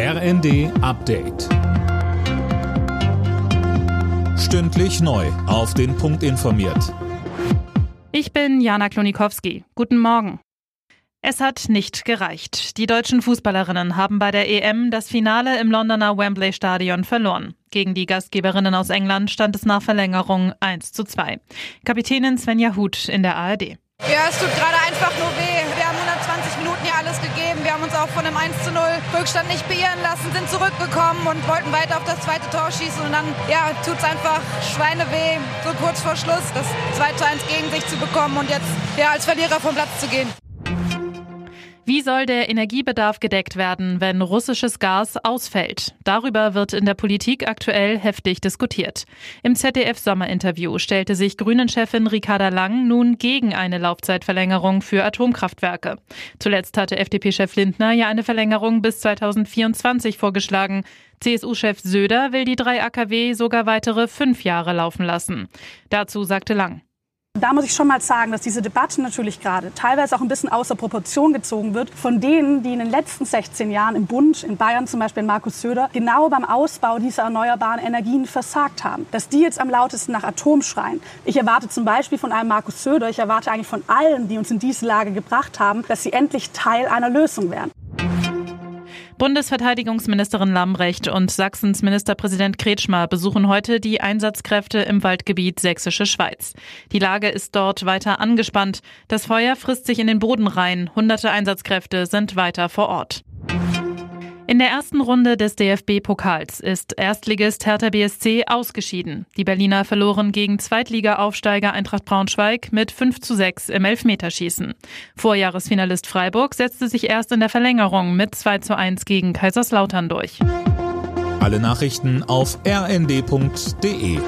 RND Update. Stündlich neu. Auf den Punkt informiert. Ich bin Jana Klonikowski. Guten Morgen. Es hat nicht gereicht. Die deutschen Fußballerinnen haben bei der EM das Finale im Londoner Wembley Stadion verloren. Gegen die Gastgeberinnen aus England stand es nach Verlängerung 1 zu 2. Kapitänin Svenja Huth in der ARD. Ja, es tut gerade einfach nur weh. Wir haben 120 Minuten hier alles gegeben. Wir haben uns auch von einem 1 zu 0 Rückstand nicht beirren lassen, sind zurückgekommen und wollten weiter auf das zweite Tor schießen. Und dann, ja, tut es einfach Schweineweh, so kurz vor Schluss, das 2 zu 1 gegen sich zu bekommen und jetzt ja, als Verlierer vom Platz zu gehen. Wie soll der Energiebedarf gedeckt werden, wenn russisches Gas ausfällt? Darüber wird in der Politik aktuell heftig diskutiert. Im ZDF-Sommerinterview stellte sich Grünen-Chefin Ricarda Lang nun gegen eine Laufzeitverlängerung für Atomkraftwerke. Zuletzt hatte FDP-Chef Lindner ja eine Verlängerung bis 2024 vorgeschlagen. CSU-Chef Söder will die drei AKW sogar weitere fünf Jahre laufen lassen. Dazu sagte Lang. Da muss ich schon mal sagen, dass diese Debatte natürlich gerade teilweise auch ein bisschen außer Proportion gezogen wird von denen, die in den letzten 16 Jahren im Bund, in Bayern zum Beispiel Markus Söder, genau beim Ausbau dieser erneuerbaren Energien versagt haben. Dass die jetzt am lautesten nach Atom schreien. Ich erwarte zum Beispiel von einem Markus Söder, ich erwarte eigentlich von allen, die uns in diese Lage gebracht haben, dass sie endlich Teil einer Lösung werden. Bundesverteidigungsministerin Lambrecht und Sachsens Ministerpräsident Kretschmer besuchen heute die Einsatzkräfte im Waldgebiet Sächsische Schweiz. Die Lage ist dort weiter angespannt. Das Feuer frisst sich in den Boden rein. Hunderte Einsatzkräfte sind weiter vor Ort. In der ersten Runde des DFB-Pokals ist Erstligist Hertha BSC ausgeschieden. Die Berliner verloren gegen Zweitliga-Aufsteiger Eintracht Braunschweig mit 5 zu 6 im Elfmeterschießen. Vorjahresfinalist Freiburg setzte sich erst in der Verlängerung mit 2 zu 1 gegen Kaiserslautern durch. Alle Nachrichten auf rnd.de